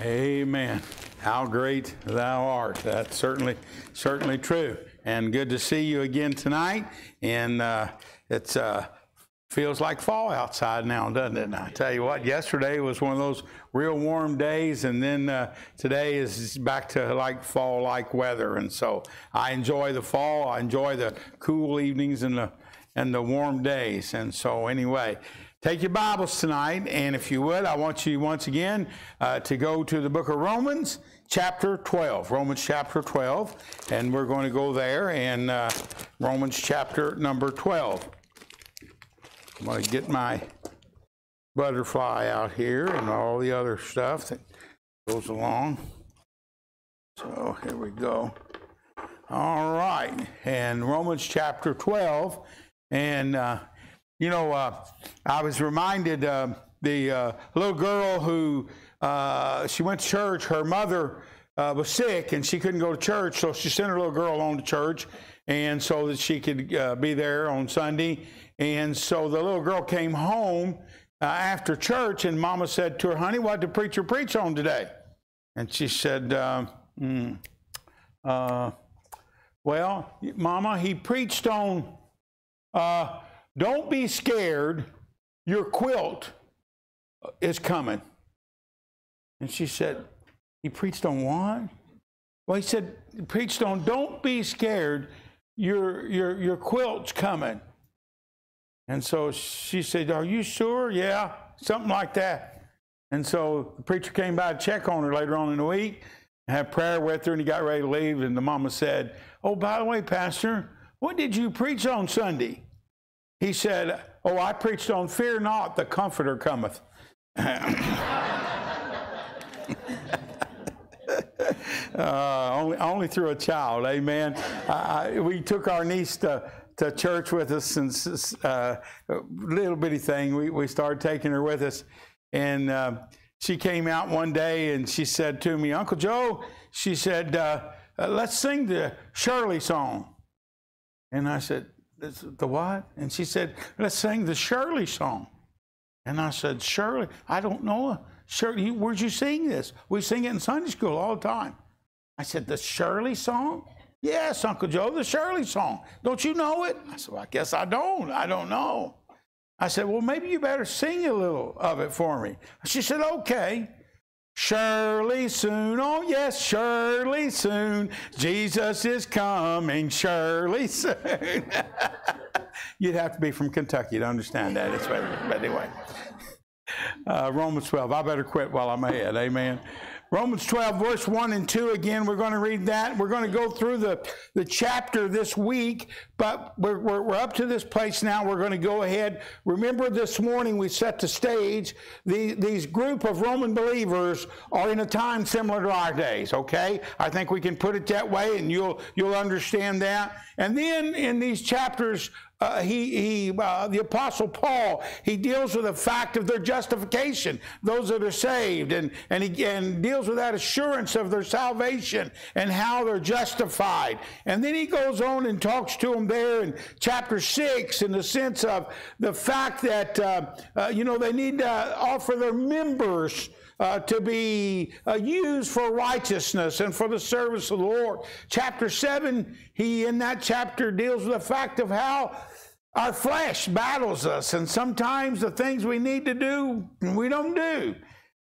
Amen. How great thou art. That's certainly, certainly true. And good to see you again tonight. And uh, uh, feels like fall outside now, doesn't it? I tell you what, yesterday was one of those real warm days, and then uh, today is back to like fall-like weather. And so I enjoy the fall. I enjoy the cool evenings and the and the warm days. And so anyway. Take your Bibles tonight, and if you would, I want you once again uh, to go to the book of Romans, chapter 12. Romans chapter 12, and we're going to go there in uh, Romans chapter number 12. I'm going to get my butterfly out here and all the other stuff that goes along. So here we go. All right, and Romans chapter 12, and uh, you know, uh, I was reminded uh, the uh, little girl who uh, she went to church. Her mother uh, was sick and she couldn't go to church, so she sent her little girl on to church, and so that she could uh, be there on Sunday. And so the little girl came home after church, and Mama said to her, "Honey, what did the preacher preach on today?" And she said, mm, "Well, Mama, he preached on." Don't be scared. Your quilt is coming. And she said, He preached on what? Well, he said, he preached on don't be scared. Your, your, your quilt's coming. And so she said, Are you sure? Yeah, something like that. And so the preacher came by to check on her later on in the week, had prayer with her, and he got ready to leave. And the mama said, Oh, by the way, Pastor, what did you preach on Sunday? He said, Oh, I preached on fear not, the comforter cometh. Uh, only, only through a child, amen. Uh, we took our niece to, to church with us, and uh, little bitty thing. We, we started taking her with us, and uh, she came out one day and she said to me, Uncle Joe, she said, uh, let's sing the Shirley song. And I said, the what? And she said, let's sing the Shirley song. And I said, Shirley, I don't know. Shirley, where'd you sing this? We sing it in Sunday school all the time. I said, the Shirley song? Yes, Uncle Joe, the Shirley song. Don't you know it? I said, well, I guess I don't. I don't know. I said, well, maybe you better sing a little of it for me. She said, okay. Surely soon, oh yes, surely soon, Jesus is coming, surely soon. You'd have to be from Kentucky to understand that. It's but anyway. Uh, Romans 12. I better quit while I'm ahead. Amen. Romans 12, verse 1 and 2 again. We're going to read that. We're going to go through the, the chapter this week, but we're, we're, we're up to this place now. We're going to go ahead. Remember, this morning we set the stage. The, these group of Roman believers are in a time similar to our days, okay? I think we can put it that way, and you'll, you'll understand that. And then in these chapters, uh, he, he uh, the apostle paul he deals with the fact of their justification those that are saved and, and he and deals with that assurance of their salvation and how they're justified. And then he goes on and talks to them there in chapter 6 in the sense of the fact that uh, uh you know they need to offer their members uh, to be uh, used for righteousness and for the service of the Lord. Chapter 7, he in that chapter deals with the fact of how our flesh battles us, and sometimes the things we need to do, we don't do.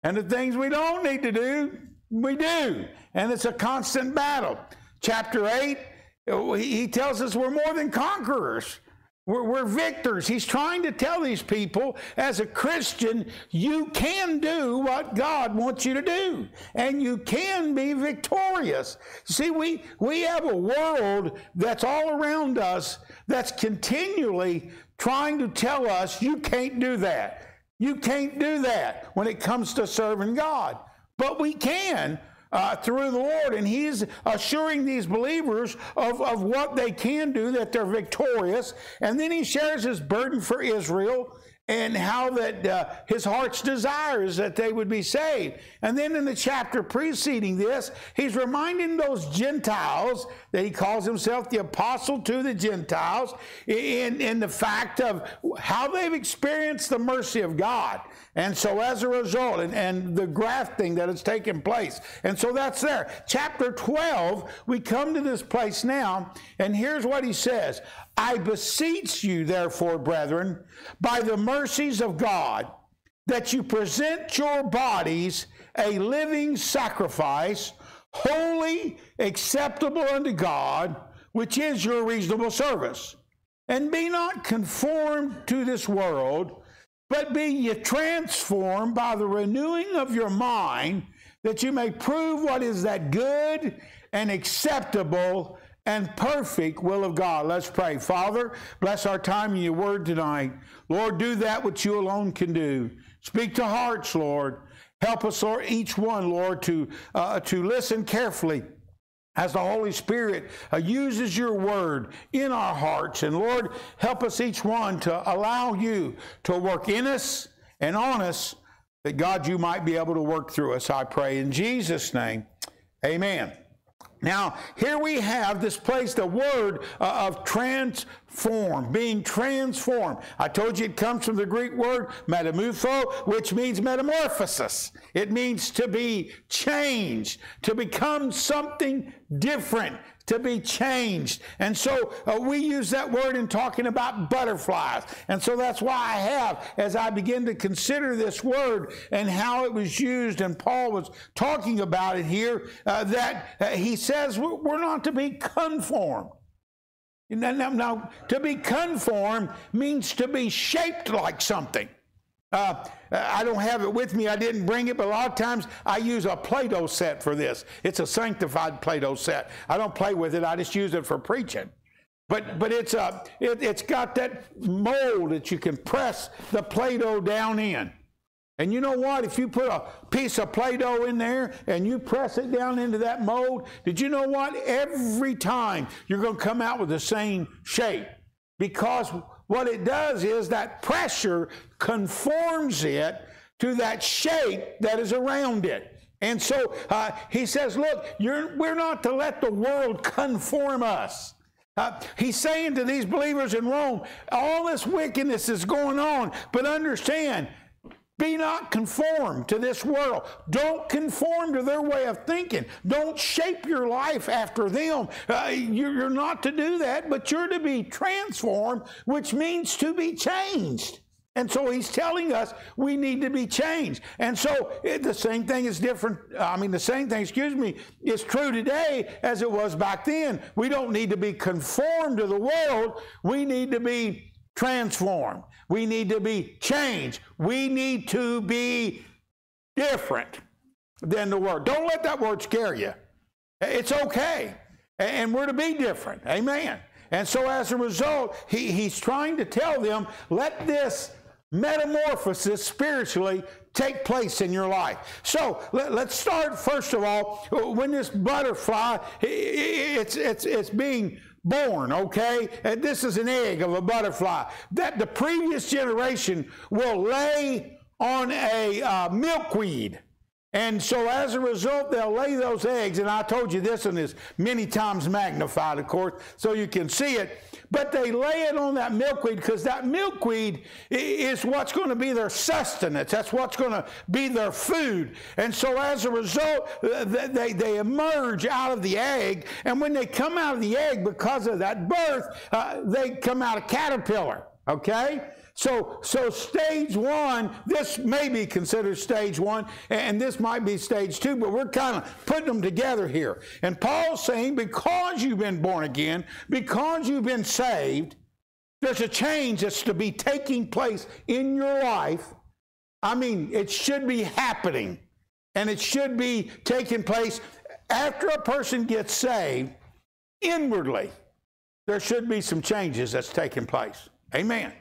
And the things we don't need to do, we do. And it's a constant battle. Chapter 8, he tells us we're more than conquerors. We're, we're, victors. He's trying to tell these people, as a Christian, you can do what God wants you to do, and you can be victorious. See, we, we have a world that's all around us that's continually trying to tell us you can't do that. You can't do that when it comes to serving God. But we can uh, through the Lord. And He's assuring these believers of, of what they can do, that they're victorious. And then He shares His burden for Israel and how that uh, his heart's desire is that they would be saved. And then in the chapter preceding this, he's reminding those Gentiles that he calls himself the apostle to the Gentiles in, in the fact of how they've experienced the mercy of God And so, as a result, and, and the grafting that has taken place. And so that's there. Chapter 12, we come to this place now, and here's what he says I beseech you, therefore, brethren, by the mercies of God, that you present your bodies a living sacrifice, holy, acceptable unto God, which is your reasonable service. And be not conformed to this world but be ye transformed by the renewing of your mind, that you may prove what is that good and acceptable and perfect will of God. Let's pray. Father, bless our time in your word tonight. Lord, do that which you alone can do. Speak to hearts, Lord. Help us, Lord, each one, Lord, to, uh, to listen carefully as the Holy Spirit uh, uses your word in our hearts. And Lord, help us each one to allow you to work in us and on us that God, you might be able to work through us, I pray. In Jesus' name, amen. Now, here we have this place, the word uh, of transform, being transformed. I told you it comes from the Greek word metamorpho, which means metamorphosis. It means to be changed, to become something different, to be changed. And so uh, we use that word in talking about butterflies. And so that's why I have, as I begin to consider this word and how it was used, and Paul was talking about it here, uh, that uh, he says we're not to be conformed. Now, now, now, to be conformed means to be shaped like something. Uh, I don't have it with me. I didn't bring it, but a lot of times I use a Play Doh set for this. It's a sanctified Play Doh set. I don't play with it, I just use it for preaching. But, but it's, a, it, it's got that mold that you can press the Play Doh down in. And you know what? If you put a piece of Play Doh in there and you press it down into that mold, did you know what? Every time you're going to come out with the same shape because what it does is that pressure conforms it to that shape that is around it. And so uh, he says, Look, we're not to let the world conform us. Uh, he's saying to these believers in Rome, all this wickedness is going on, but understand, be not conformed to this world. Don't conform to their way of thinking. Don't shape your life after them. Uh, you're not to do that, but you're to be transformed, which means to be changed. And so he's telling us we need to be changed. And so it, the same thing is different. I mean, the same thing, excuse me, is true today as it was back then. We don't need to be conformed to the world. We need to be transformed. We need to be changed. We need to be different than the world. Don't let that word scare you. It's okay. And we're to be different. Amen. And so as a result, he, he's trying to tell them, let this metamorphosis spiritually take place in your life. So let, us start first of all when this butterfly it's it's it's being born, okay? And this is an egg of a butterfly that the previous generation will lay on a uh, milkweed. And so as a result, they'll lay those eggs. And I told you this one is many times magnified, of course, so you can see it. But they lay it on that milkweed because that milkweed is what's going to be their sustenance. That's what's going to be their food. And so as a result, they, they emerge out of the egg. And when they come out of the egg, because of that birth, uh, they come out a caterpillar. Okay? So, so stage one, this may be considered stage one, and this might be stage two, but we're kind of putting them together here. And Paul's saying, because you've been born again, because you've been saved, there's a change that's to be taking place in your life. I mean, it should be happening, and it should be taking place after a person gets saved inwardly. There should be some changes that's taking place. Amen.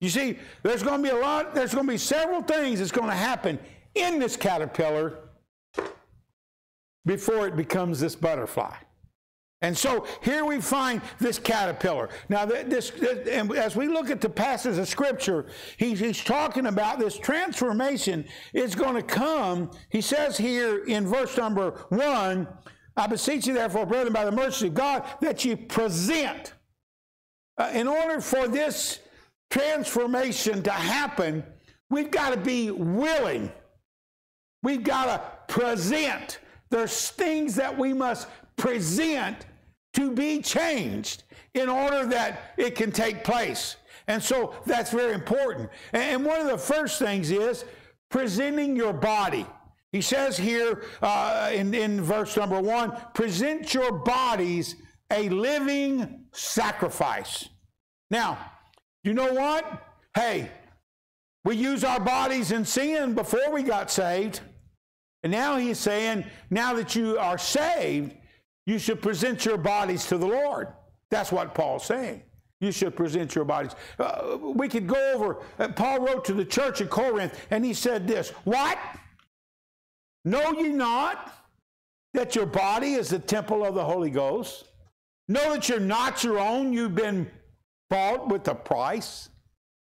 You see, there's going to be a lot, there's going to be several things that's going to happen in this caterpillar before it becomes this butterfly. And so here we find this caterpillar. Now, this, and as we look at the passages of Scripture, he's, he's talking about this transformation is going to come. He says here in verse number one, I beseech you, therefore, brethren, by the mercy of God, that you present. Uh, in order for this transformation to happen, we've got to be willing. We've got to present. There's things that we must present to be changed in order that it can take place. And so that's very important. And one of the first things is presenting your body. He says here uh, in, in verse number one present your bodies a living sacrifice. Now, you know what? Hey, we use our bodies in sin before we got saved. And now he's saying, now that you are saved, you should present your bodies to the Lord. That's what Paul's saying. You should present your bodies. Uh, we could go over, uh, Paul wrote to the church at Corinth, and he said this What? Know ye not that your body is the temple of the Holy Ghost? Know that you're not your own, you've been bought with a price.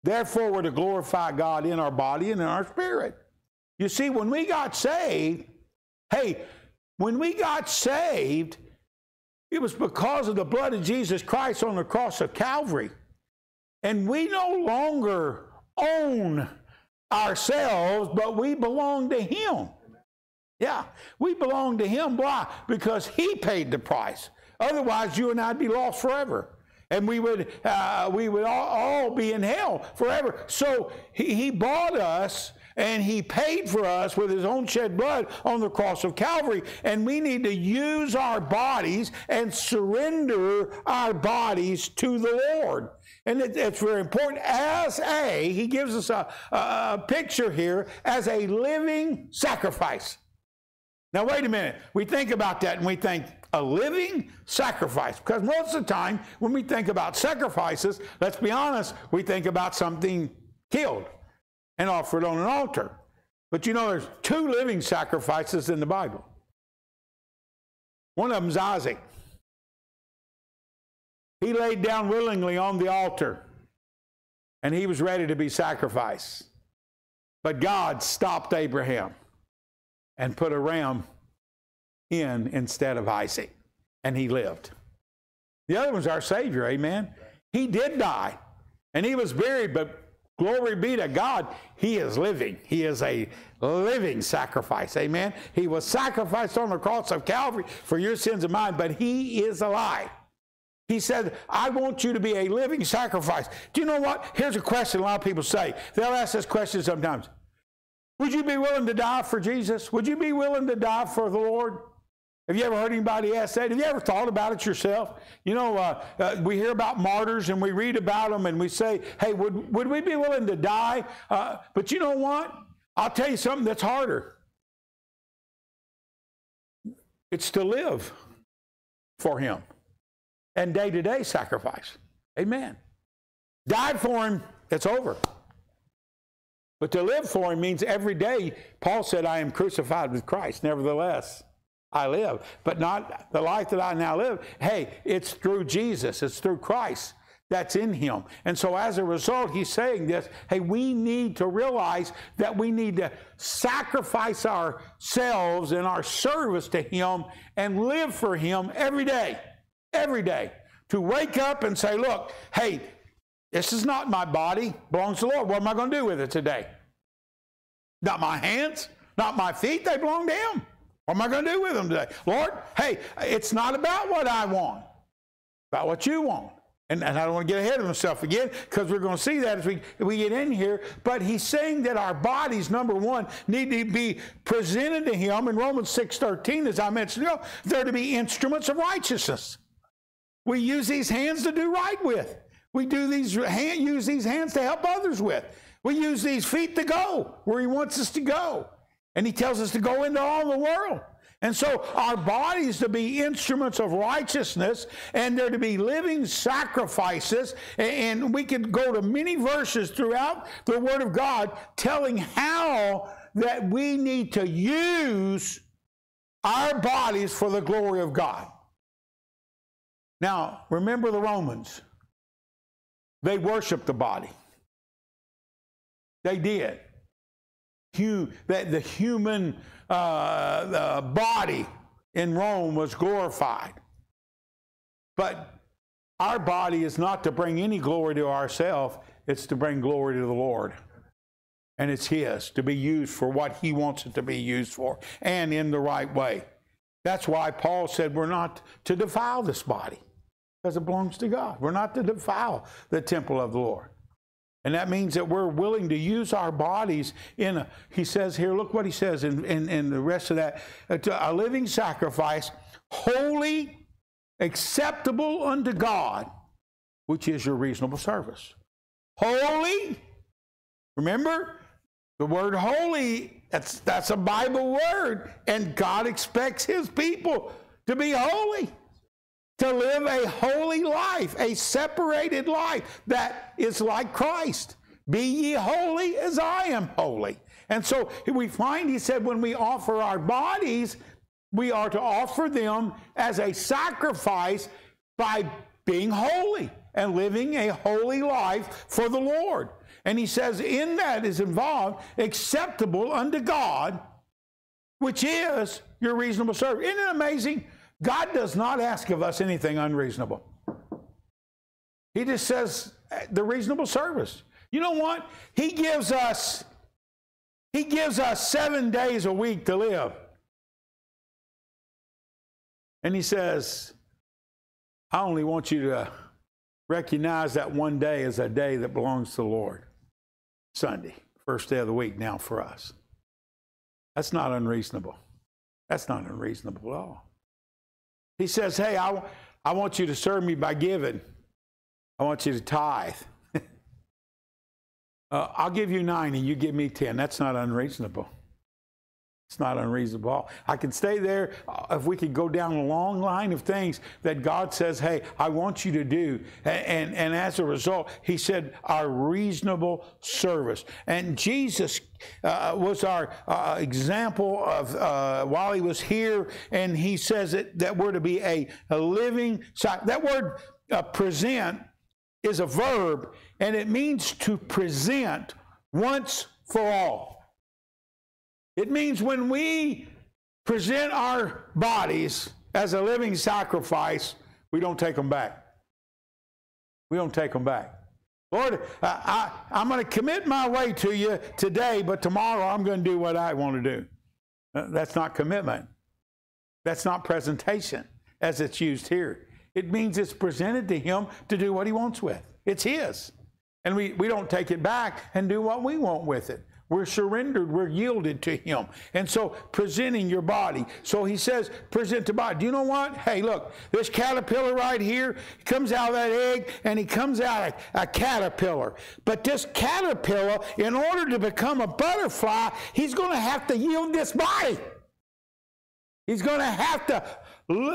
Therefore, we're to glorify God in our body and in our spirit. You see, when we got saved, hey, when we got saved, it was because of the blood of Jesus Christ on the cross of Calvary. And we no longer own ourselves, but we belong to Him. Yeah, we belong to Him. Why? Because He paid the price. Otherwise, you and I'd be lost forever. And we would, uh, we would all, all, be in hell forever. So he, he bought us and he paid for us with his own shed blood on the cross of Calvary. And we need to use our bodies and surrender our bodies to the Lord. And it, it's very important. As a, he gives us a, a picture here as a living sacrifice. Now, wait a minute. We think about that and we think a living sacrifice. Because most of the time, when we think about sacrifices, let's be honest, we think about something killed and offered on an altar. But you know, there's two living sacrifices in the Bible. One of them's Isaac. He laid down willingly on the altar and he was ready to be sacrificed. But God stopped Abraham and put a ram in instead of Isaac, and he lived. The other one's our Savior, amen. He did die, and he was buried, but glory be to God, he is living. He is a living sacrifice, amen. He was sacrificed on the cross of Calvary for your sins and mine, but he is alive. He said, I want you to be a living sacrifice. Do you know what? Here's a question a lot of people say. They'll ask this question sometimes Would you be willing to die for Jesus? Would you be willing to die for the Lord? Have you ever heard anybody ask that? Have you ever thought about it yourself? You know, uh, uh, we hear about martyrs and we read about them and we say, hey, would, would we be willing to die? Uh, but you know what? I'll tell you something that's harder. It's to live for Him and day to day sacrifice. Amen. Died for Him, it's over. But to live for him means every day, Paul said, I am crucified with Christ. Nevertheless, I live, but not the life that I now live. Hey, it's through Jesus, it's through Christ that's in him. And so as a result, he's saying this hey, we need to realize that we need to sacrifice ourselves and our service to him and live for him every day. Every day. To wake up and say, look, hey, this is not my body, belongs to the Lord. What am I going to do with it today? Not my hands, not my feet, they belong to Him. What am I going to do with them today? Lord, hey, it's not about what I want, about what you want. And, and I don't want to get ahead of myself again because we're going to see that as we, we get in here. But he's saying that our bodies, number one, need to be presented to him. In Romans 6.13, as I mentioned, they're to be instruments of righteousness. We use these hands to do right with. We do these hand, use these hands to help others with. We use these feet to go where He wants us to go. And He tells us to go into all the world. And so our bodies to be instruments of righteousness and they're to be living sacrifices. And we could go to many verses throughout the Word of God telling how that we need to use our bodies for the glory of God. Now, remember the Romans. They worshiped the body. They did. That the human uh, body in Rome was glorified. But our body is not to bring any glory to ourselves, it's to bring glory to the Lord. and it's His to be used for what He wants it to be used for and in the right way. That's why Paul said we're not to defile this body because it belongs to God. We're not to defile the temple of the Lord. And that means that we're willing to use our bodies in a, he says here, look what he says in, in, in the rest of that, uh, a living sacrifice, holy, acceptable unto God, which is your reasonable service. Holy, remember, the word holy, that's, that's a Bible word, and God expects his people to be holy to live a holy life, a separated life that is like Christ. Be ye holy as I am holy. And so we find, he said, when we offer our bodies, we are to offer them as a sacrifice by being holy and living a holy life for the Lord. And he says, in that is involved acceptable unto God, which is your reasonable service. Isn't it amazing? God does not ask of us anything unreasonable. He just says eh, the reasonable service. You know what? He gives us he gives us 7 days a week to live. And he says, I only want you to recognize that one day as a day that belongs to the Lord. Sunday, first day of the week now for us. That's not unreasonable. That's not unreasonable at all. He says, Hey, I, I want you to serve me by giving. I want you to tithe. uh, I'll give you nine and you give me 10. That's not unreasonable. It's not unreasonable. I can stay there uh, if we could go down a long line of things that God says, hey, I want you to do. And, and, and as a result, He said, our reasonable service. And Jesus uh, was our uh, example of uh, while He was here, and He says that, that we're to be a, a living, that word uh, present is a verb, and it means to present once for all. It means when we present our bodies as a living sacrifice, we don't take them back. We don't take them back. Lord, I, am going to commit my way to you today, but tomorrow I'm going to do what I want to do. Uh, that's not commitment. That's not presentation as it's used here. It means it's presented to Him to do what He wants with. It's His. And we, we don't take it back and do what we want with it. We're surrendered, we're yielded to Him. And so, presenting your body. So he says, present the body. Do you know what? Hey, look, this caterpillar right here comes out of that egg and he comes out a, a caterpillar. But this caterpillar, in order to become a butterfly, he's going to have to yield this body. He's going to have to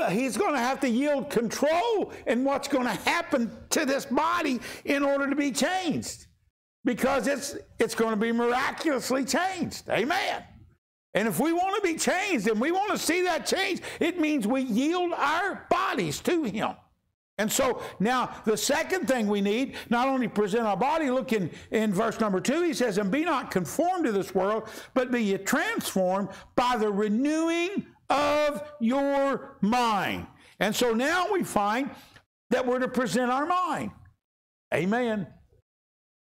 he's going to have to yield control in what's going to happen to this body in order to be changed because it's, it's going to be miraculously changed. Amen. And if we want to be changed and we want to see that change, it means we yield our bodies to Him. And so now the second thing we need, not only present our body, look in, in verse number two, he says, and be not conformed to this world, but be ye transformed by the renewing of your mind. And so now we find that we're to present our mind. Amen.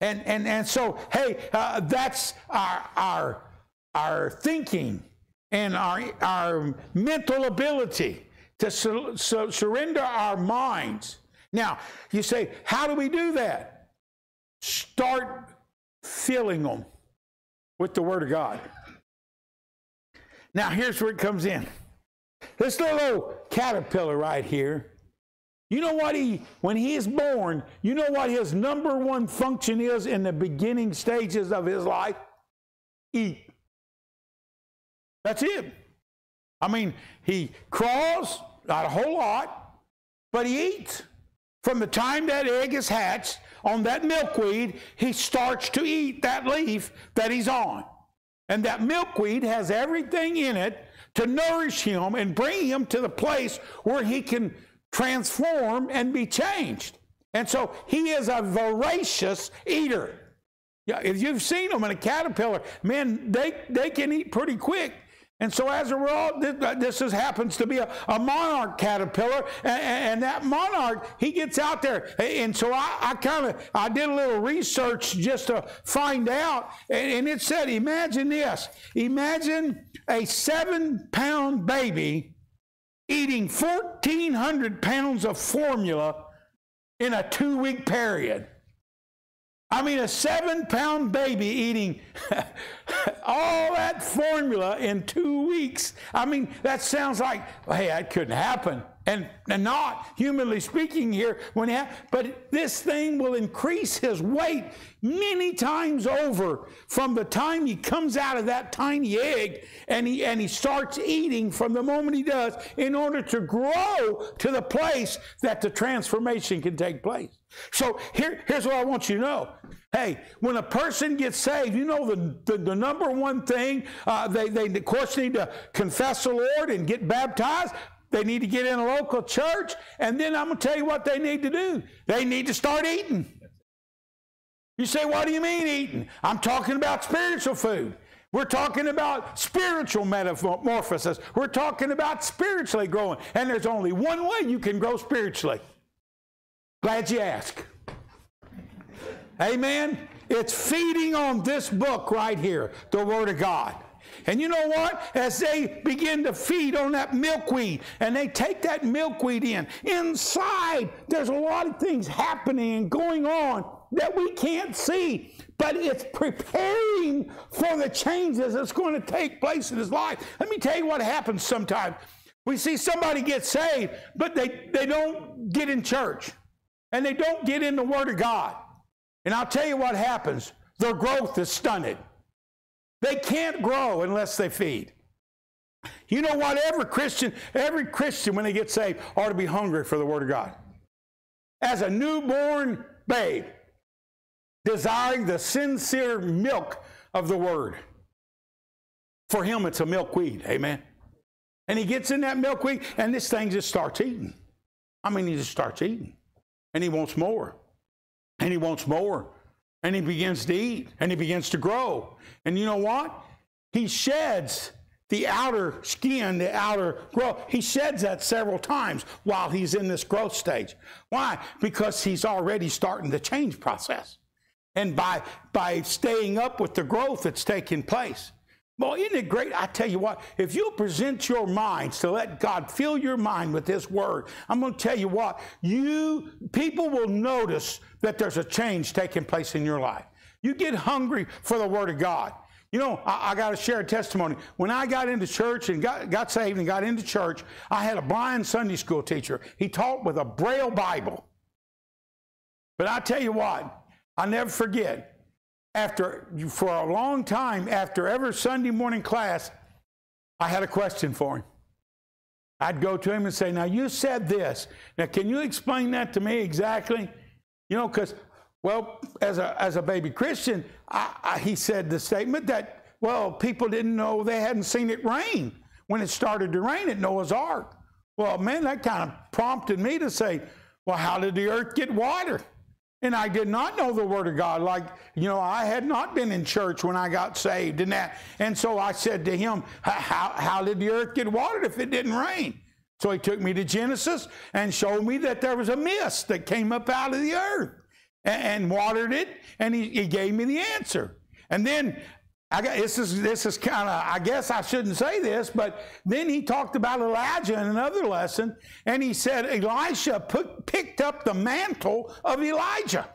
And, and, and so, hey, uh, that's our, our, our thinking and our, our mental ability to su- su- surrender our minds. Now, you say, how do we do that? Start filling them with the Word of God. Now, here's where it comes in. This little caterpillar right here you know what he, when he is born, you know what his number one function is in the beginning stages of his life? Eat. That's it. I mean, he crawls, not a whole lot, but he eats. From the time that egg is hatched on that milkweed, he starts to eat that leaf that he's on. And that milkweed has everything in it to nourish him and bring him to the place where he can transform and be changed. And so he is a voracious eater. Yeah, if you've seen them in a caterpillar, man, they, they can eat pretty quick. And so, as a result, this is, happens to be a, a monarch caterpillar, and, and, that monarch he gets out there, and so I, I kind of I did a little research just to find out, and, and it said, imagine this: imagine a seven-pound baby eating fourteen hundred pounds of formula in a two-week period. I mean, a seven pound baby eating all that formula in two weeks. I mean, that sounds like, hey, that couldn't happen and, and not humanly speaking here when he ha- but this thing will increase his weight many times over from the time he comes out of that tiny egg and he and he starts eating from the moment he does in order to grow to the place that the transformation can take place so here, here's what i want you to know Hey, when a person gets saved, you know the, the, the number one thing, uh, they, they, of course, need to confess the Lord and get baptized. They need to get in a local church. And then I'm going to tell you what they need to do. They need to start eating. You say, what do you mean eating? I'm talking about spiritual food. We're talking about spiritual metamorphosis. We're talking about spiritually growing. And there's only one way you can grow spiritually. Glad you asked. Amen? It's feeding on this book right here, the Word of God. And you know what? As they begin to feed on that milkweed and they take that milkweed in, inside there's a lot of things happening and going on that we can't see, but it's preparing for the changes that's going to take place in his life. Let me tell you what happens sometimes. We see somebody get saved, but they, they don't get in church and they don't get in the Word of God. And I'll tell you what happens their growth is stunted. They can't grow unless they feed. You know what? Every Christian, every Christian, when they get saved, ought to be hungry for the Word of God. As a newborn babe, desiring the sincere milk of the Word. For him, it's a milkweed. Amen. And he gets in that milkweed, and this thing just starts eating. I mean, he just starts eating. And he wants more. And he wants more. And he begins to eat and he begins to grow. And you know what? He sheds the outer skin, the outer growth. He sheds that several times while he's in this growth stage. Why? Because he's already starting the change process. And by, by staying up with the growth that's taking place, well, isn't it great? I tell you what, if you present your minds to let God fill your mind with His Word, I'm going to tell you what, you people will notice that there's a change taking place in your life. You get hungry for the Word of God. You know, I, I got to share a testimony. When I got into church and got, got saved and got into church, I had a blind Sunday school teacher. He taught with a Braille Bible. But I tell you what, I'll never forget after for a long time after every Sunday morning class, I had a question for him. I'd go to him and say, Now you said this. Now can you explain that to me exactly? You know, because, well, as a, as a baby Christian, I, I, he said the statement that, well, people didn't know they hadn't seen it rain when it started to rain at Noah's Ark. Well, man, that kind of prompted me to say, well, how did the earth get water? And I did not know the Word of God. Like, you know, I had not been in church when I got saved and that. And so I said to him, how, how did the earth get watered if it didn't rain? So he took me to Genesis and showed me that there was a mist that came up out of the earth and, and watered it. And he, he gave me the answer. And then I got, this is this is kind of I guess I shouldn't say this, but then he talked about Elijah in another lesson, and he said Elisha put, picked up the mantle of Elijah.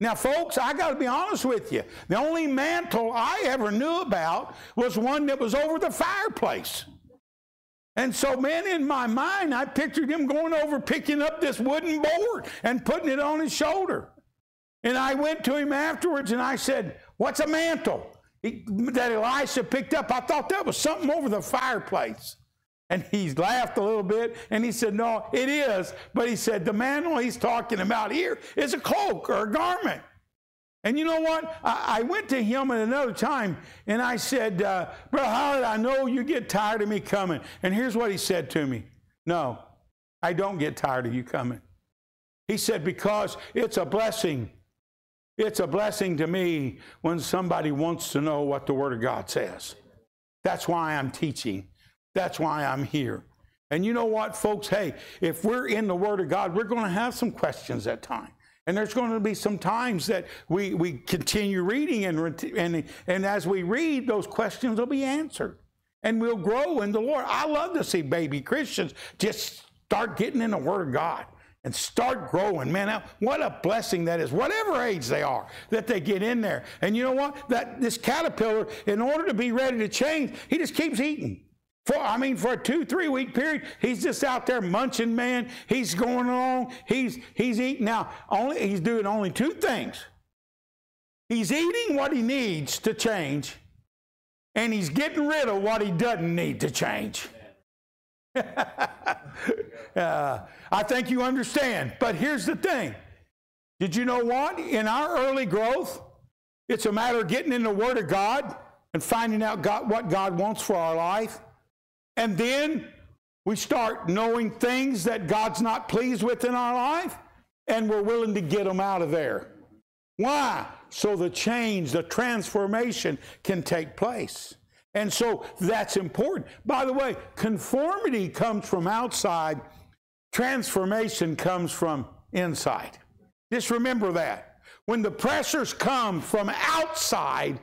Now, folks, I got to be honest with you. The only mantle I ever knew about was one that was over the fireplace. And so, man, in my mind, I pictured him going over picking up this wooden board and putting it on his shoulder. And I went to him afterwards and I said, What's a mantle? That Elisha picked up. I thought that was something over the fireplace. And he laughed a little bit and he said, No, it is. But he said, The mantle he's talking about here is a cloak or a garment. And you know what? I, I went to him at another time and I said, uh, Brother Howard, I know you get tired of me coming. And here's what he said to me No, I don't get tired of you coming. He said, Because it's a blessing it's a blessing to me when somebody wants to know what the Word of God says. That's why I'm teaching. That's why I'm here. And you know what, folks? Hey, if we're in the Word of God, we're going to have some questions at times. And there's going to be some times that we, we continue reading, and, and, and as we read, those questions will be answered. And we'll grow in the Lord. I love to see baby Christians just start getting in the Word of God and start growing. Man, what a blessing that is, whatever age they are, that they get in there. And you know what? That this caterpillar, in order to be ready to change, he just keeps eating. For I mean, for a two, three week period, he's just out there munching, man. He's going along. He's he's eating. Now, only he's doing only two things. He's eating what he needs to change, and he's getting rid of what he doesn't need to change. uh, I think you understand. But here's the thing. Did you know what? In our early growth, it's a matter of getting in the Word of God and finding out God, what God wants for our life. And then we start knowing things that God's not pleased with in our life, and we're willing to get them out of there. Why? So the change, the transformation can take place. And so that's important. By the way, conformity comes from outside, transformation comes from inside. Just remember that. When the pressures come from outside,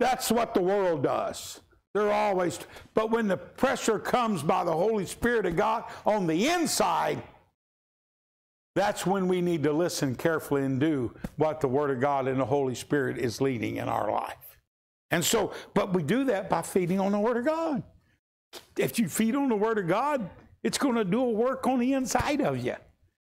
that's what the world does. They're always, but when the pressure comes by the Holy Spirit of God on the inside, that's when we need to listen carefully and do what the Word of God and the Holy Spirit is leading in our life. And so, but we do that by feeding on the Word of God. If you feed on the Word of God, it's going to do a work on the inside of you.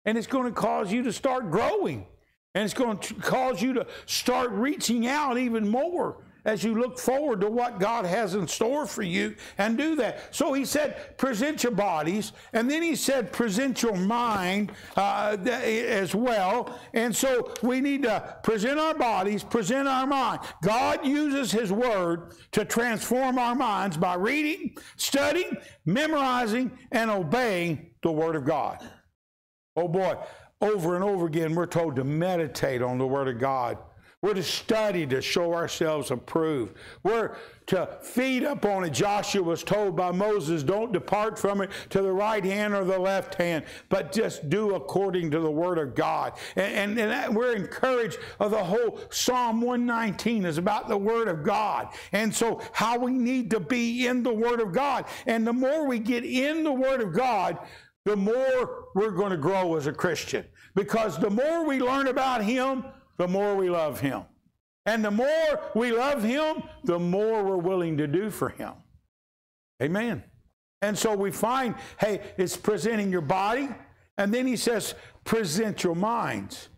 And it's going to cause you to start growing. And it's going to cause you to start reaching out even more as you look forward to what God has in store for you and do that. So he said, present your bodies. And then he said, present your mind uh, as well. And so we need to present our bodies, present our mind. God uses his word to transform our minds by reading, studying, memorizing, and obeying the word of God. Oh boy, over and over again, we're told to meditate on the word of God we're to study to show ourselves approved. We're to feed upon it. Joshua was told by Moses, don't depart from it to the right hand or the left hand, but just do according to the word of God. And, and, and we're encouraged of the whole Psalm 119 is about the word of God. And so how we need to be in the word of God. And the more we get in the word of God, the more we're going to grow as a Christian. Because the more we learn about Him, the more we love Him. And the more we love Him, the more we're willing to do for Him. Amen. And so we find, hey, it's presenting your body. And then he says, present your minds.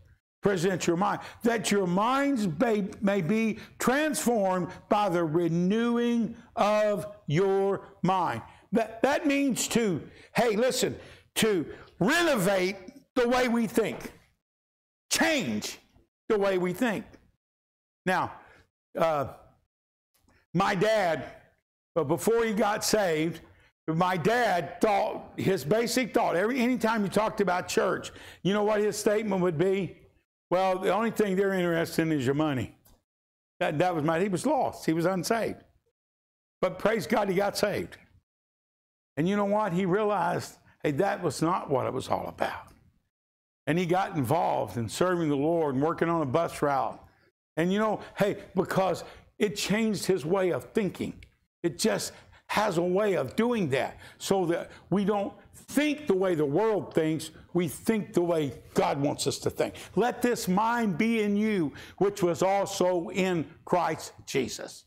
Present your mind. That your minds may, may be transformed by the renewing of your mind. That, that means to, hey, listen, to renovate the way we think. Change the way we think. Now, uh, my dad, but before he got saved, my dad thought his basic thought every anytime he talked about church, you know what his statement would be? Well, the only thing they're interested in is your money. That, that was my he was lost. He was unsaved. But praise God he got saved. And you know what? He realized, hey, that was not what it was all about. And he got involved in serving the Lord and working on a bus route. And you know, hey, because it changed his way of thinking. It just has a way of doing that so that we don't think the way the world thinks, we think the way God wants us to think. Let this mind be in you, which was also in Christ Jesus.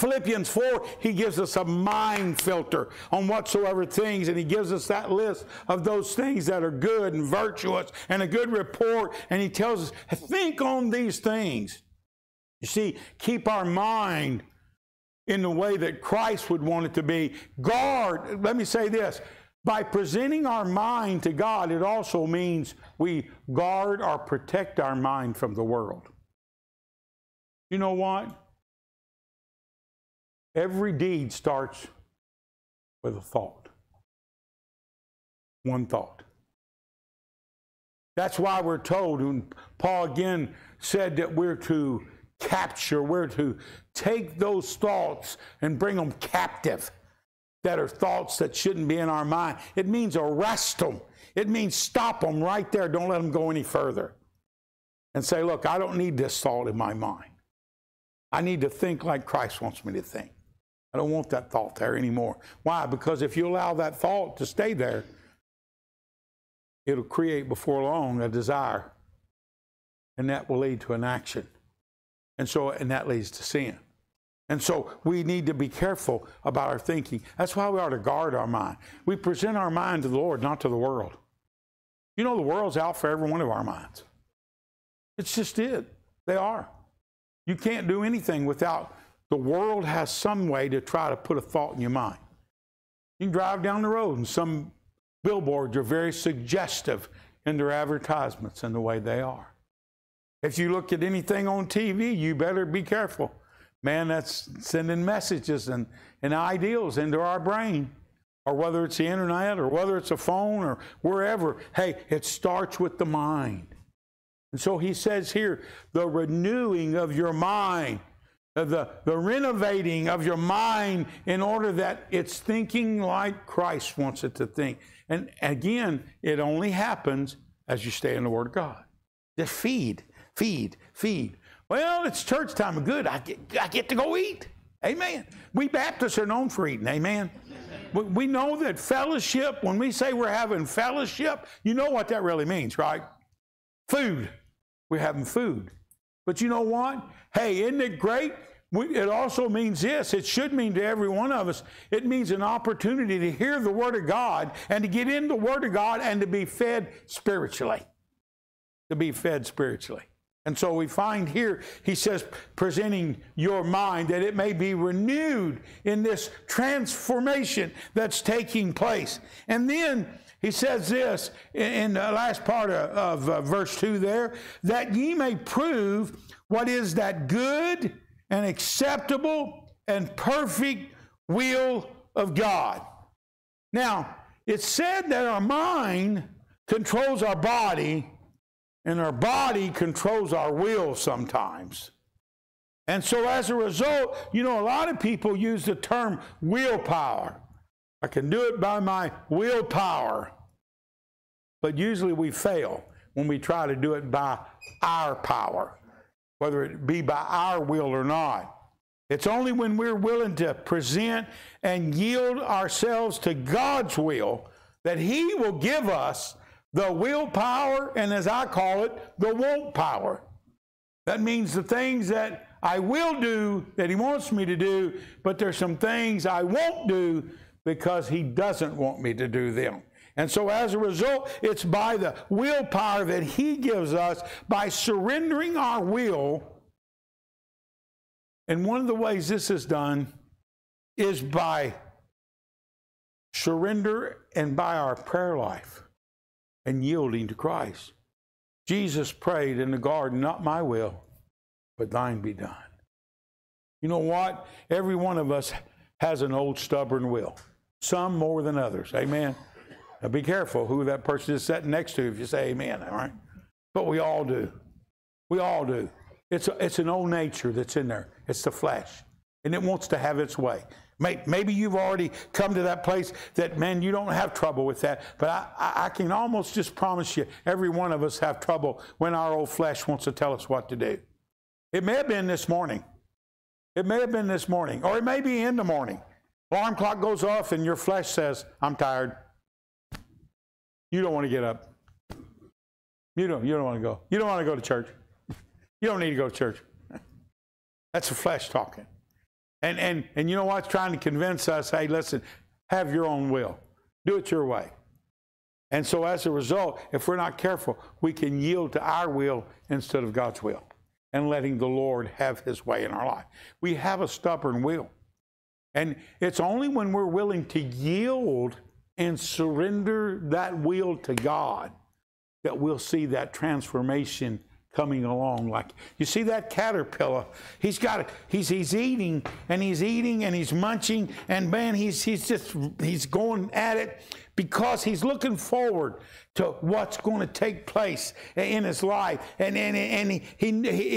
Philippians 4, he gives us a mind filter on whatsoever things, and he gives us that list of those things that are good and virtuous and a good report. And he tells us, think on these things. You see, keep our mind in the way that Christ would want it to be. Guard, let me say this by presenting our mind to God, it also means we guard or protect our mind from the world. You know what? Every deed starts with a thought. One thought. That's why we're told, and Paul again said that we're to capture, we're to take those thoughts and bring them captive that are thoughts that shouldn't be in our mind. It means arrest them. It means stop them right there. Don't let them go any further. And say, look, I don't need this thought in my mind. I need to think like Christ wants me to think. I don't want that thought there anymore. Why? Because if you allow that thought to stay there, it'll create before long a desire. And that will lead to an action. And so, and that leads to sin. And so we need to be careful about our thinking. That's why we ought to guard our mind. We present our mind to the Lord, not to the world. You know, the world's out for every one of our minds. It's just it. They are. You can't do anything without the world has some way to try to put a thought in your mind. You can drive down the road and some billboards are very suggestive in their advertisements and the way they are. If you look at anything on TV, you better be careful. Man, that's sending messages and, and ideals into our brain, or whether it's the internet, or whether it's a phone, or wherever. Hey, it starts with the mind. And so he says here, the renewing of your mind, Uh, the, the renovating of your mind in order that it's thinking like Christ wants it to think. And again, it only happens as you stay in the Word of God. Just feed, feed, feed. Well, it's church time. Good. I get, I get to go eat. Amen. We Baptists are known for eating. Amen. We know that fellowship, when we say we're having fellowship, you know what that really means, right? Food. We're having food. But you know what? Hey, isn't it great? We, it also means this. It should mean to every one of us. It means an opportunity to hear the Word of God and to get in the Word of God and to be fed spiritually. To be fed spiritually. And so we find here, he says, presenting your mind that it may be renewed in this transformation that's taking place. And then he says this in the last part of, of uh, verse 2 there that ye may prove what is that good and acceptable and perfect will of God. Now, it's said that our mind controls our body and our body controls our will sometimes. And so, as a result, you know, a lot of people use the term willpower. I can do it by my willpower. But usually we fail when we try to do it by our power, whether it be by our will or not. It's only when we're willing to present and yield ourselves to God's will that He will give us the willpower and, as I call it, the won't power. That means the things that I will do that He wants me to do, but there's some things I won't do because He doesn't want me to do them. And so, as a result, it's by the willpower that He gives us by surrendering our will. And one of the ways this is done is by surrender and by our prayer life and yielding to Christ. Jesus prayed in the garden, Not my will, but thine be done. You know what? Every one of us has an old stubborn will, some more than others. Amen. Now be careful who that person is sitting next to if you say amen, all right? But we all do. We all do. It's, a, it's an old nature that's in there. It's the flesh. And it wants to have its way. Maybe you've already come to that place that, man, you don't have trouble with that. But I, I can almost just promise you, every one of us have trouble when our old flesh wants to tell us what to do. It may have been this morning. It may have been this morning, or it may be in the morning. Alarm clock goes off and your flesh says, I'm tired. You don't want to get up. You don't, you don't want to go. You don't want to go to church. You don't need to go to church. That's the flesh talking. And, and, and you know what's trying to convince us, hey, listen, have your own will. Do it your way. And so as a result, if we're not careful, we can yield to our will instead of God's will and letting the Lord have his way in our life. We have a stubborn will. And it's only when we're willing to yield and surrender that will to God that we'll see that transformation coming along like you see that caterpillar he's got it. he's he's eating and he's eating and he's munching and man he's he's just he's going at it because he's looking forward to what's going to take place in his life. And, and, and he, he,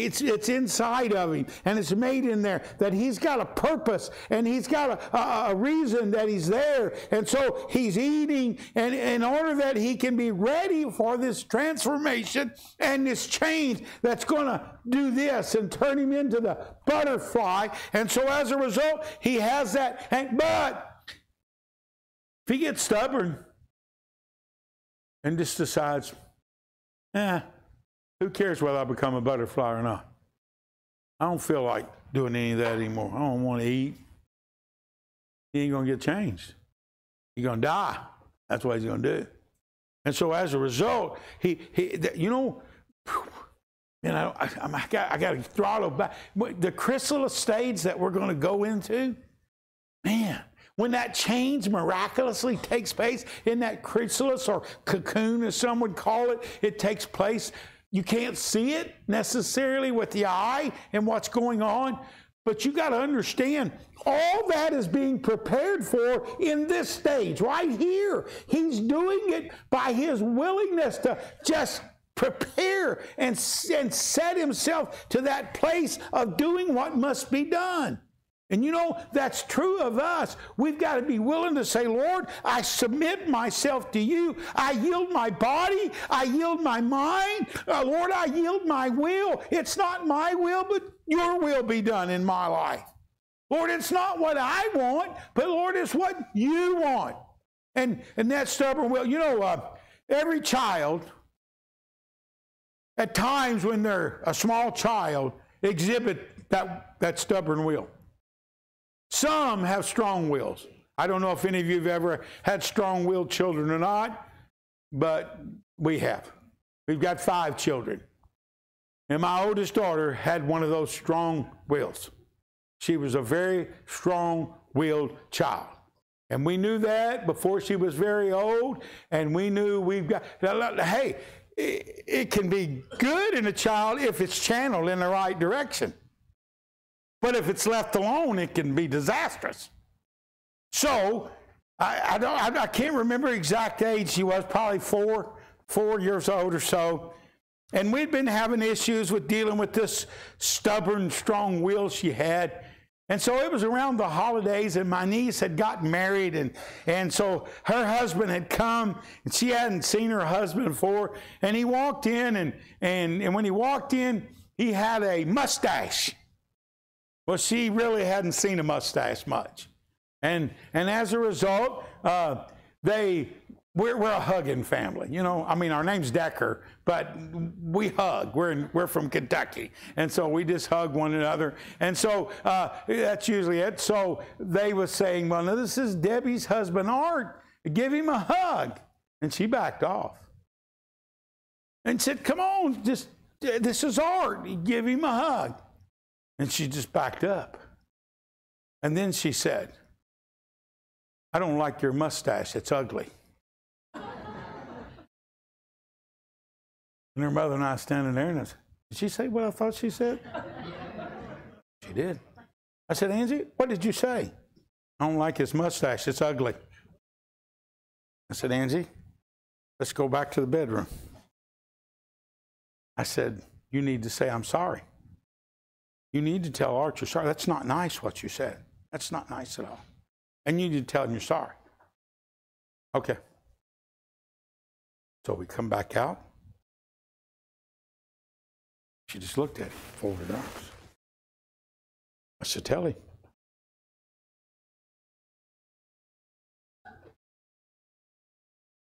it's, it's inside of him and it's made in there that he's got a purpose and he's got a, a, a reason that he's there. And so he's eating and in order that he can be ready for this transformation and this change that's going to do this and turn him into the butterfly. And so as a result, he has that. But if he gets stubborn and just decides, eh, who cares whether I become a butterfly or not? I don't feel like doing any of that anymore. I don't want to eat. He ain't going to get changed. He's going to die. That's what he's going to do. And so as a result, he, he you know, you know, I, I, got, I got to throttle back. The chrysalis stage that we're going to go into, man, when that change miraculously takes place in that chrysalis or cocoon, as some would call it, it takes place. You can't see it necessarily with the eye and what's going on, but you got to understand all that is being prepared for in this stage right here. He's doing it by his willingness to just prepare and, and set himself to that place of doing what must be done. And you know, that's true of us. We've got to be willing to say, Lord, I submit myself to you. I yield my body. I yield my mind. Uh, Lord, I yield my will. It's not my will, but your will be done in my life. Lord, it's not what I want, but Lord, it's what you want. And, and that stubborn will, you know, uh, every child, at times when they're a small child, exhibit that, that stubborn will. Some have strong wills. I don't know if any of you have ever had strong willed children or not, but we have. We've got five children. And my oldest daughter had one of those strong wills. She was a very strong willed child. And we knew that before she was very old. And we knew we've got, hey, it can be good in a child if it's channeled in the right direction. But if it's left alone, it can be disastrous. So I, I don't, I, I can't remember exact age she was, probably four, four years old or so. And we'd been having issues with dealing with this stubborn, strong will she had. And so it was around the holidays, and my niece had gotten married, and, and so her husband had come, and she hadn't seen her husband before. And he walked in, and, and, and when he walked in, he had a mustache. Well, she really hadn't seen a mustache much. And, and as a result, uh, they, we're, we're a hugging family. You know, I mean, our name's Decker, but we hug. We're, in, we're from Kentucky. And so we just hug one another. And so uh, that's usually it. So they were saying, well, now this is Debbie's husband, Art. Give him a hug. And she backed off and said, come on, just, this is Art. Give him a hug. And she just backed up. And then she said, I don't like your mustache, it's ugly. and her mother and I standing there, and I said, Did she say what I thought she said? she did. I said, Angie, what did you say? I don't like his mustache, it's ugly. I said, Angie, let's go back to the bedroom. I said, You need to say, I'm sorry. You need to tell Art you're sorry. That's not nice what you said. That's not nice at all. And you need to tell him you're sorry. Okay. So we come back out. She just looked at him, folded arms. I said, Tell him.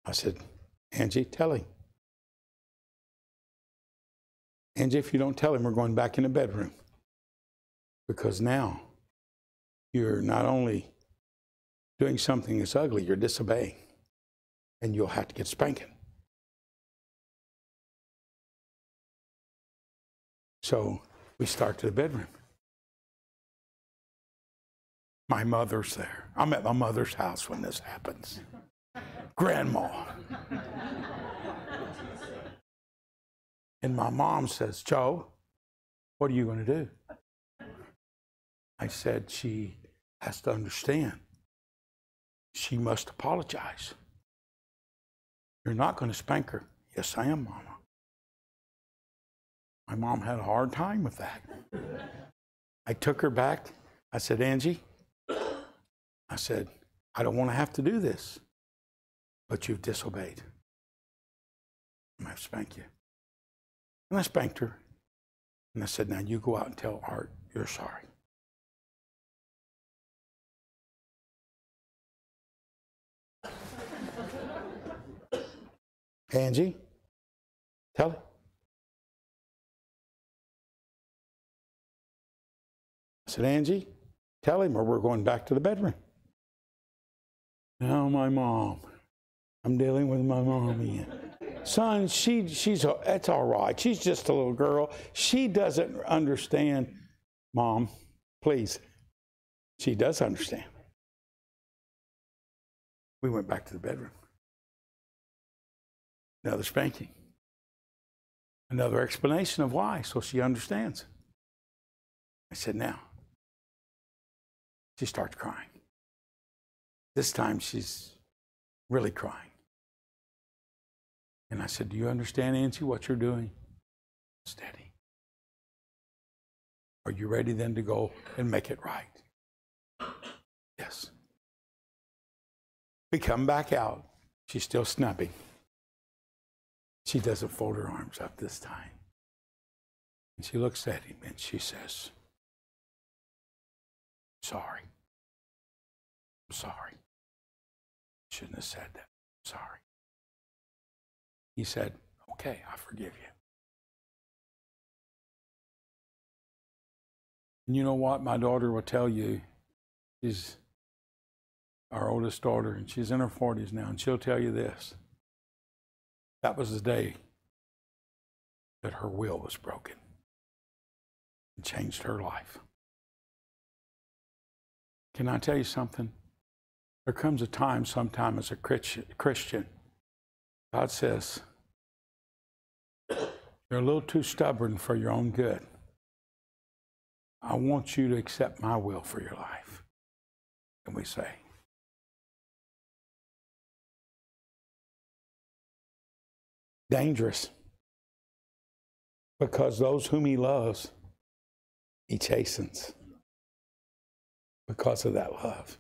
I said, Angie, tell him. Angie, if you don't tell him, we're going back in the bedroom. Because now you're not only doing something that's ugly, you're disobeying. And you'll have to get spanking. So we start to the bedroom. My mother's there. I'm at my mother's house when this happens. Grandma. and my mom says, Joe, what are you going to do? I said, she has to understand. She must apologize. You're not going to spank her. Yes, I am, Mama. My mom had a hard time with that. I took her back. I said, Angie, I said, I don't want to have to do this, but you've disobeyed. I'm going to spank you. And I spanked her. And I said, Now you go out and tell Art you're sorry. Angie, tell it. I said, Angie, tell him or we're going back to the bedroom. Now, my mom. I'm dealing with my mom again. Son, she, she's, that's all right. She's just a little girl. She doesn't understand. Mom, please. She does understand. We went back to the bedroom. Another spanking. Another explanation of why, so she understands. I said, now. She starts crying. This time she's really crying. And I said, Do you understand, Nancy, what you're doing? Steady. Are you ready then to go and make it right? Yes. We come back out. She's still snubbing. She doesn't fold her arms up this time. And she looks at him and she says, Sorry. I'm sorry. Shouldn't have said that. Sorry. He said, Okay, I forgive you. And you know what? My daughter will tell you, she's our oldest daughter, and she's in her 40s now, and she'll tell you this. That was the day that her will was broken and changed her life. Can I tell you something? There comes a time, sometime as a Christian, God says, You're a little too stubborn for your own good. I want you to accept my will for your life. And we say, Dangerous. Because those whom he loves, he chastens because of that love.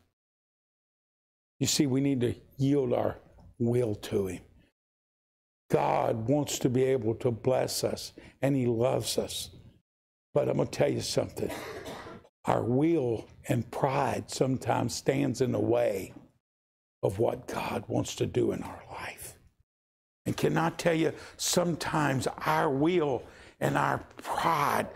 You see, we need to yield our will to him. God wants to be able to bless us, and He loves us. But I'm going to tell you something our will and pride sometimes stands in the way of what God wants to do in our life. And can I tell you, sometimes our will and our pride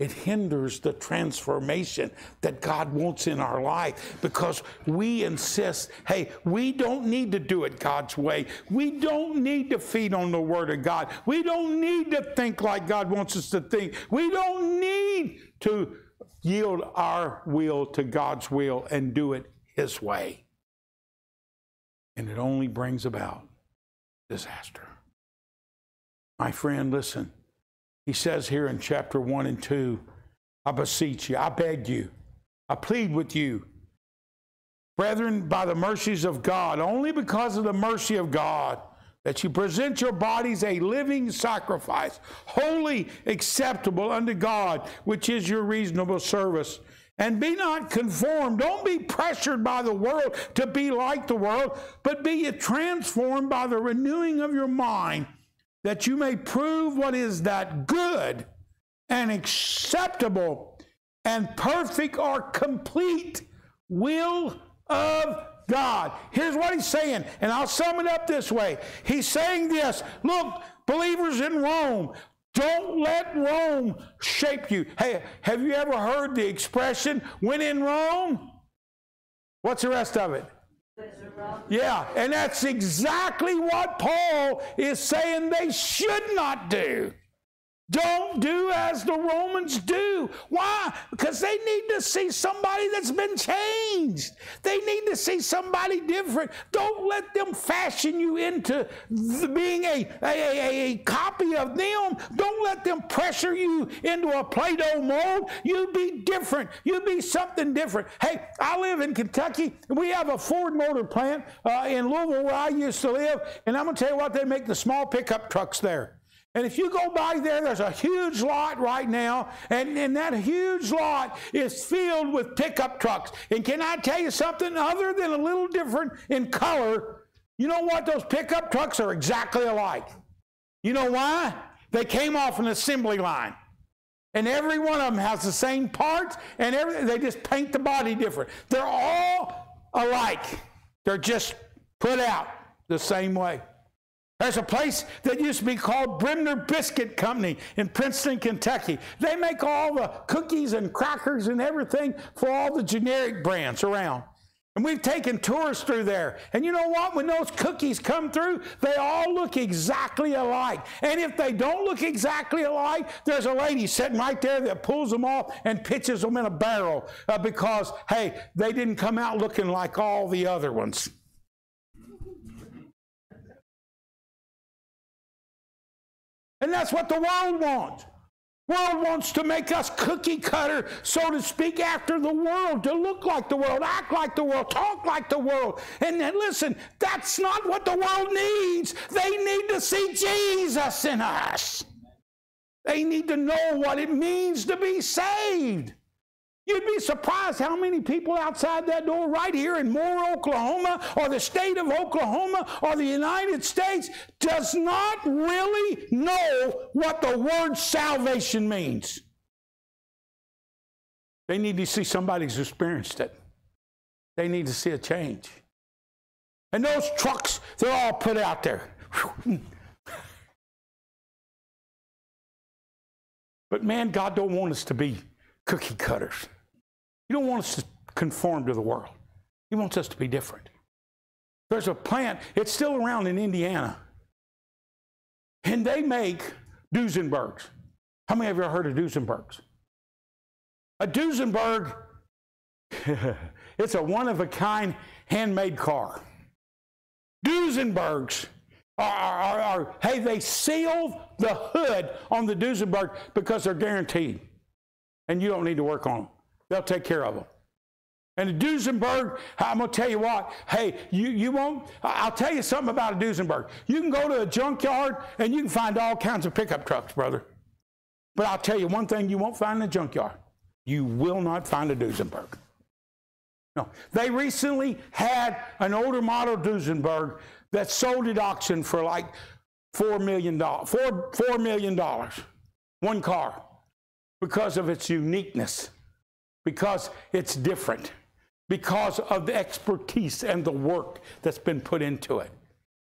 it hinders the transformation that God wants in our life because we insist, hey, we don't need to do it God's way. We don't need to feed on the Word of God. We don't need to think like God wants us to think. We don't need to yield our will to God's will and do it His way. And it only brings about disaster. My friend, listen. He says here in chapter 1 and 2, I beseech you, I beg you, I plead with you, brethren, by the mercies of God, only because of the mercy of God, that you present your bodies a living sacrifice, holy, acceptable unto God, which is your reasonable service. And be not conformed. Don't be pressured by the world to be like the world, but be transformed by the renewing of your mind that you may prove what is that good and acceptable and perfect or complete will of God. Here's what he's saying, and I'll sum it up this way. He's saying this look, believers in Rome, don't let Rome shape you. Hey, have you ever heard the expression, when in Rome? What's the rest of it? Yeah, and that's exactly what Paul is saying they should not do. Don't do as the Romans do. Why? Because they need to see somebody that's been changed. They need to see somebody different. Don't let them fashion you into being a, a, a, a copy of them. Don't let them pressure you into a Play Doh mold. You be different. You be something different. Hey, I live in Kentucky. We have a Ford motor plant uh, in Louisville where I used to live. And I'm going to tell you what, they make the small pickup trucks there. And if you go by there, there's a huge lot right now, and, and that huge lot is filled with pickup trucks. And can I tell you something other than a little different in color? You know what? Those pickup trucks are exactly alike. You know why? They came off an assembly line. And every one of them has the same parts, and every, they just paint the body different. They're all alike. They're just put out the same way. There's a place that used to be called Bremner Biscuit Company in Princeton, Kentucky. They make all the cookies and crackers and everything for all the generic brands around. And we've taken tours through there. And you know what? When those cookies come through, they all look exactly alike. And if they don't look exactly alike, there's a lady sitting right there that pulls them off and pitches them in a barrel uh, because, hey, they didn't come out looking like all the other ones. And that's what the world wants. World wants to make us cookie cutter, so to speak, after the world, to look like the world, act like the world, talk like the world. And then listen, that's not what the world needs. They need to see Jesus in us. They need to know what it means to be saved. You'd be surprised how many people outside that door right here in Moore, Oklahoma, or the state of Oklahoma, or the United States does not really know what the word salvation means. They need to see somebody who's experienced it. They need to see a change. And those trucks, they're all put out there. But man, God don't want us to be cookie cutters. He don't want us to conform to the world. He wants us to be different. There's a plant, it's still around in Indiana. And they make Duesenbergs. How many of you heard of Duesenbergs? A Duesenberg, it's a one of a kind handmade car. Duesenbergs are, are, are, hey, they seal the hood on the Duesenberg because they're guaranteed. And you don't need to work on them. They'll take care of them. And the Duesenberg, I'm going to tell you what, hey, you, you won't, I'll tell you something about a Duesenberg. You can go to a junkyard and you can find all kinds of pickup trucks, brother. But I'll tell you one thing you won't find in a junkyard. You will not find a Duesenberg. No. They recently had an older model Duesenberg that sold at auction for like $4 million. 4, $4 million. One car. Because of its uniqueness because it's different, because of the expertise and the work that's been put into it,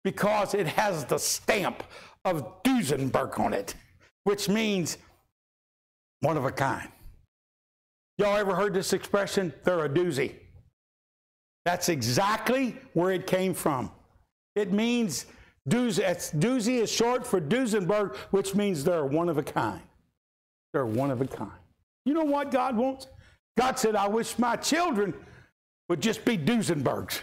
because it has the stamp of Duesenberg on it, which means one of a kind. Y'all ever heard this expression? They're a doozy. That's exactly where it came from. It means doozy. Is short for Duesenberg, which means they're one of a kind. They're one of a kind. You know what God wants? God said, I wish my children would just be Duesenbergs.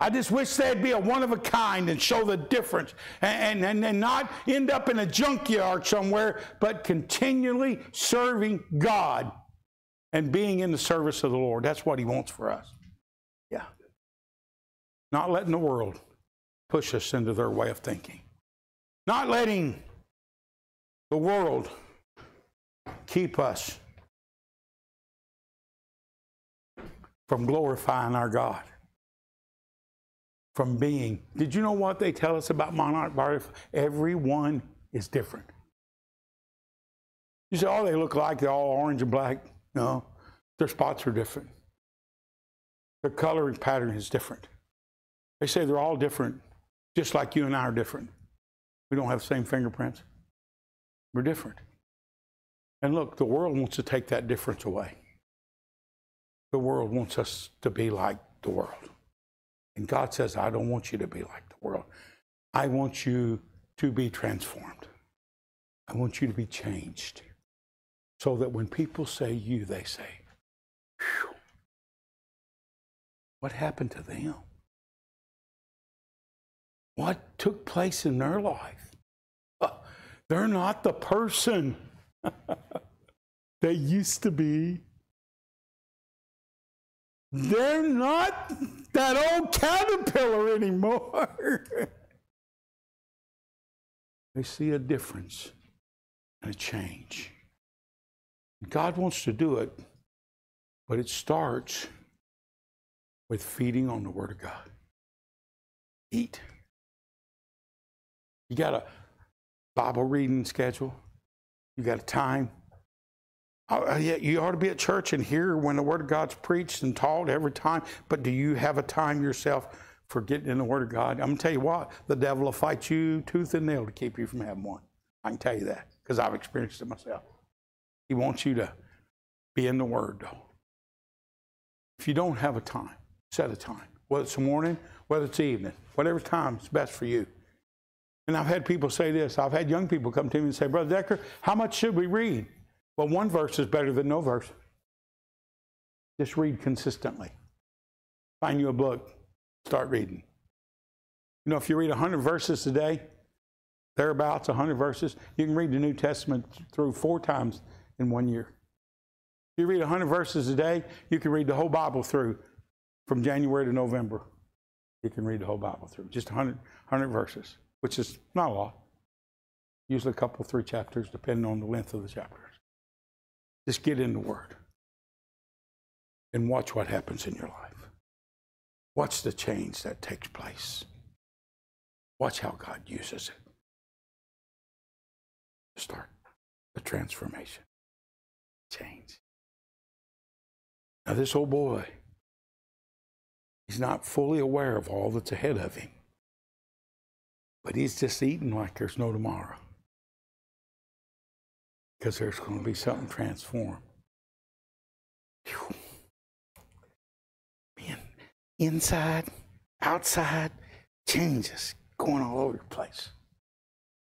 I just wish they'd be a one of a kind and show the difference and, and, and not end up in a junkyard somewhere, but continually serving God and being in the service of the Lord. That's what He wants for us. Yeah. Not letting the world push us into their way of thinking. Not letting the world keep us from glorifying our God, from being. Did you know what they tell us about monarch butterflies? Everyone is different. You say, oh, they look like they're all orange and black. No, their spots are different. Their coloring pattern is different. They say they're all different, just like you and I are different. We don't have the same fingerprints. We're different. And look, the world wants to take that difference away. The world wants us to be like the world. And God says, I don't want you to be like the world. I want you to be transformed. I want you to be changed so that when people say you, they say, what happened to them? What took place in their life? Uh, they're not the person they used to be. They're not that old caterpillar anymore. they see a difference and a change. God wants to do it, but it starts with feeding on the Word of God. Eat. You got a Bible reading schedule, you got a time. Uh, yeah, you ought to be at church and hear when the Word of God's preached and taught every time, but do you have a time yourself for getting in the Word of God? I'm going to tell you what, the devil will fight you tooth and nail to keep you from having one. I can tell you that because I've experienced it myself. He wants you to be in the Word, though. If you don't have a time, set a time. Whether it's morning, whether it's evening, whatever time is best for you. And I've had people say this. I've had young people come to me and say, Brother Decker, how much should we read? Well, one verse is better than no verse. Just read consistently. Find you a book, start reading. You know, if you read 100 verses a day, thereabouts 100 verses, you can read the New Testament through four times in one year. If you read 100 verses a day, you can read the whole Bible through from January to November. You can read the whole Bible through, just 100, 100 verses, which is not a lot. Usually a couple, three chapters, depending on the length of the chapters. Just get in the Word and watch what happens in your life. Watch the change that takes place. Watch how God uses it to start the transformation change. Now, this old boy, he's not fully aware of all that's ahead of him, but he's just eating like there's no tomorrow because there's going to be something transformed. Whew. Man, inside, outside, changes going all over the place.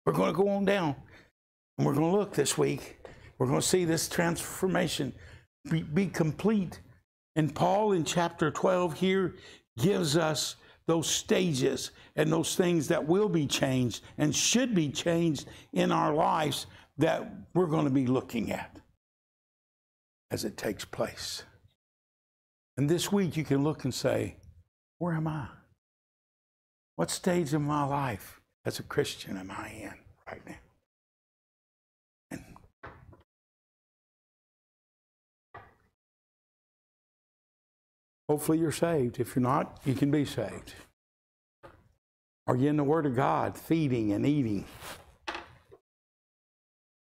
We're going to go on down and we're going to look this week we're going to see this transformation be, be complete. And Paul in chapter 12 here gives us those stages and those things that will be changed and should be changed in our lives that we're going to be looking at as it takes place. And this week you can look and say, Where am I? What stage of my life as a Christian am I in right now? And Hopefully, you're saved. If you're not, you can be saved. Are you in the Word of God, feeding and eating?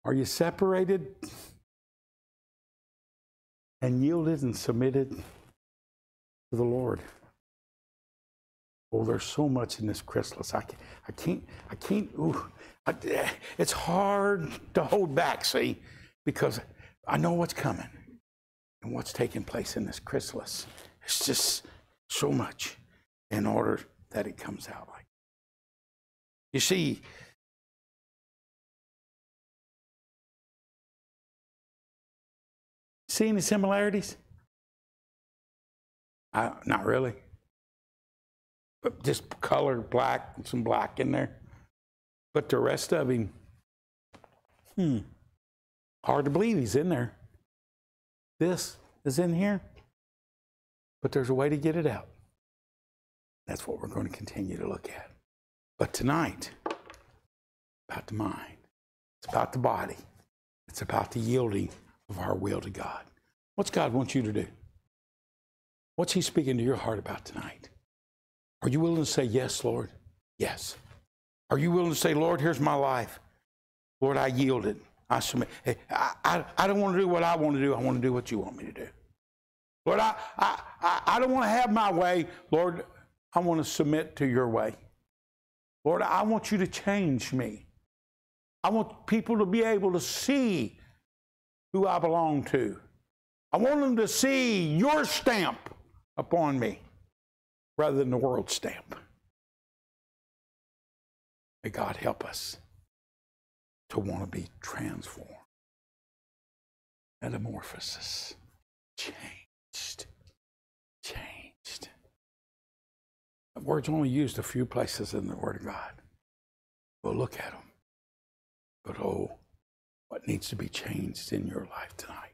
Are you separated and yielded and submitted to the Lord? Oh, there's so much in this chrysalis. I can't, I can't, I can't, ooh, I, eh, it's hard to hold back, see, because I know what's coming and what's taking place in this chrysalis. It's just so much in order that it comes out like. You see, see any similarities? I, not really. But just color black, some black in there. But the rest of him, hmm, hard to believe he's in there. This is in here but there's a way to get it out. That's what we're going to continue to look at. But tonight, about the mind, it's about the body, it's about the yielding of our will to God. What's God want you to do? What's He speaking to your heart about tonight? Are you willing to say, Yes, Lord? Yes. Are you willing to say, Lord, here's my life? Lord, I yielded. I submit. Hey, I, I, I don't want to do what I want to do. I want to do what you want me to do. Lord, I, I, I don't want to have my way. Lord, I want to submit to your way. Lord, I want you to change me. I want people to be able to see who I belong to. I want them to see your stamp upon me rather than the world stamp. May God help us. to want to be transformed. Metamorphosis. Changed. Changed. The word's only used a few places in the Word of God. But look at them. But oh, what needs to be changed in your life tonight?